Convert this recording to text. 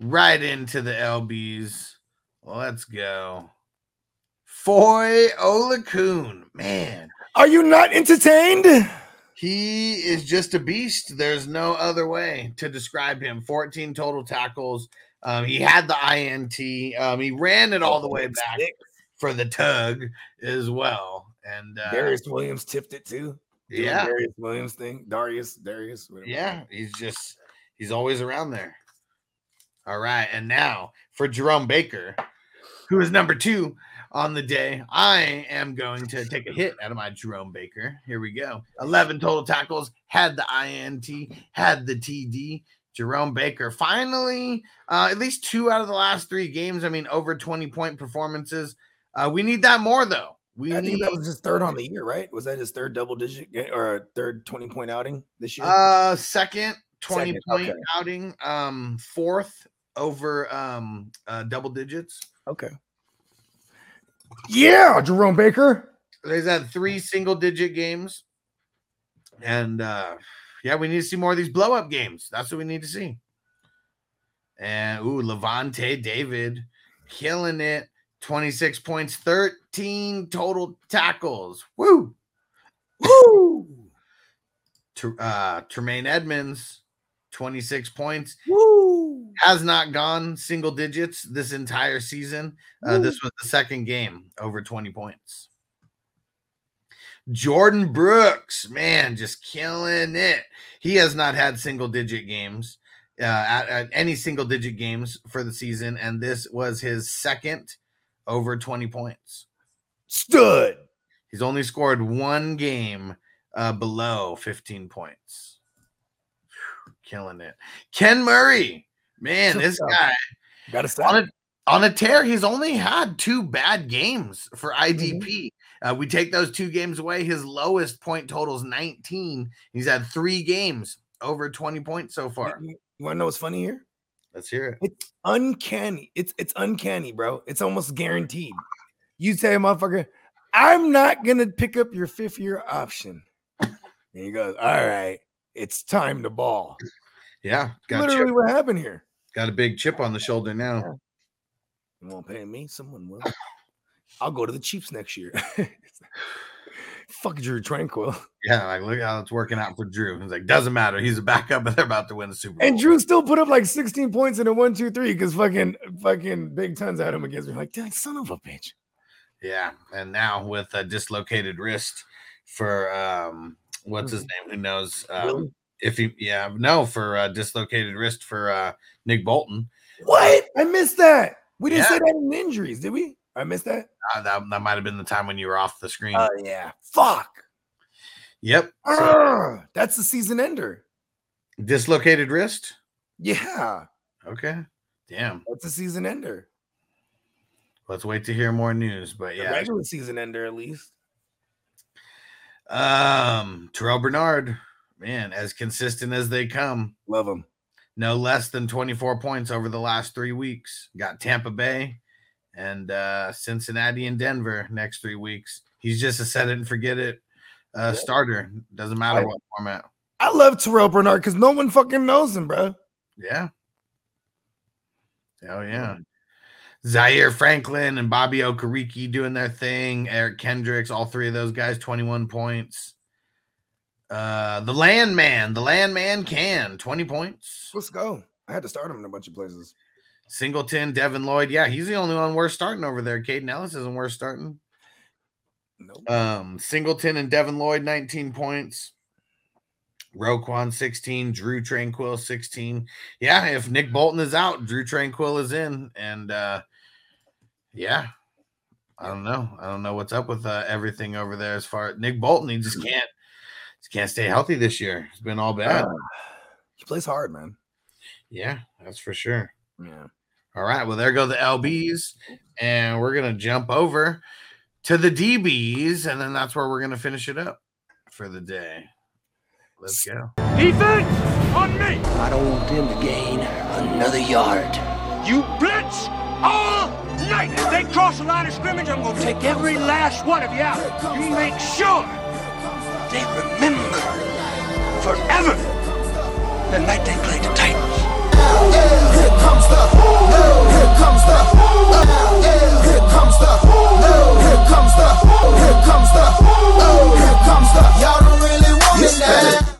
right into the LBs. Let's go. Foye Oluokun, man, Are you not entertained? he is just a beast. There's no other way to describe him. 14 total tackles. Um, he had the INT. Um, he ran it all the way back for the tug as well. And uh, Darious Williams tipped it too. Doing yeah, Darious Williams thing. Darius, Darius. whatever. Yeah, he's just he's always around there. All right, and now for Jerome Baker, who is number two on the day, I am going to take a hit out of my Jerome Baker. Here we go. 11 total tackles, had the INT, had the TD. Jerome Baker finally, uh, at least two out of the last three games. I mean, over 20 point performances. Uh, we need that more though. We I need think that was his third on the year, right? Was that his third double digit or third 20 point outing this year? Uh, second 20 Second, point okay. outing. Um, fourth over um uh, double digits. okay. Yeah, Jerome Baker. He's had three single digit games, and uh yeah, we need to see more of these blow up games. That's what we need to see. And ooh, Lavonte David killing it. 26 points, 13 total tackles. Woo! Woo! Ter- uh Tremaine Edmunds, 26 points. Woo! Has not gone single digits this entire season. Uh, this was the second game over 20 points. Jordyn Brooks, man, just killing it. He has not had single digit games, uh, at, at any single digit games for the season, and this was his second over 20 points. Stood. He's only scored one game uh, below 15 points. Whew, killing it. Ken Murray, man, this guy Got to on a on a tear. He's only had two bad games for IDP. Mm-hmm. Uh, we take those two games away. His lowest point total is 19. He's had three games over 20 points so far. You, want to know what's funny here? Let's hear it. It's uncanny. It's it's uncanny, bro. It's almost guaranteed. You say, motherfucker, I'm not gonna pick up your fifth year option. And he goes, All right, it's time to ball. Yeah, got, Literally what happened here. got a big chip on the shoulder now. You won't pay me, someone will. I'll go to the Chiefs next year. Fuck Drue Tranquill. Yeah, like look how it's working out for Drue. He's like, doesn't matter. He's a backup, but they're about to win the Super Bowl. And Drue still put up like 16 points in a one, two, three because fucking fucking big tons at him against me. Like, "Dang, son of a bitch. Yeah, and now with a dislocated wrist for um, what's his name? Who knows? Um? If he, yeah, no, for uh, dislocated wrist for uh, Nick Bolton. What? I missed that. We didn't Yeah. say that in injuries, did we? I missed that. Uh, that that might have been the time when you were off the screen. Oh yeah. Fuck. yep, so, that's the season ender. dislocated wrist. Yeah, Okay, damn. that's a season ender. Let's wait to hear more news. But The yeah, regular season ender at least. um, Terrel Bernard, man, as consistent as they come. Love them. no less than 24 points over the last three weeks. Got Tampa Bay and uh, Cincinnati and Denver next three weeks. He's just a set it and forget it uh, Yeah. starter. Doesn't matter I- what format. I love Terrel Bernard because no one fucking knows him, bro. Yeah. Oh, yeah. Zaire Franklin and Bobby Okereke doing their thing. Eric Kendricks, all three of those guys, 21 points. Uh, the Landman, the Landman can 20 points. Let's go. I had to start him in a bunch of places. Singleton, Devin Lloyd. Yeah, he's the only one worth starting over there. Kaden Elliss isn't worth starting. Nope. Um, Singleton and Devin Lloyd, 19 points. Roquan, 16. Drue Tranquill, 16. Yeah, if Nick Bolton is out, Drue Tranquill is in. And uh yeah, I don't know. I don't know what's up with uh, everything over there as far as Nick Bolton. He just can't just can't stay healthy this year. It's been all bad. Uh, he plays hard, man. Yeah, that's for sure. Yeah. All right. Well, there go the LBs. And we're going to jump over to the DBs. And then that's where we're going to finish it up for the day. Let's go. Defense on me. I don't want them to gain another yard. You blitz all night. If they cross the line of scrimmage, I'm gonna take every last one of you out. You make sure they remember forever the night they played the Titans. Here comes the. Here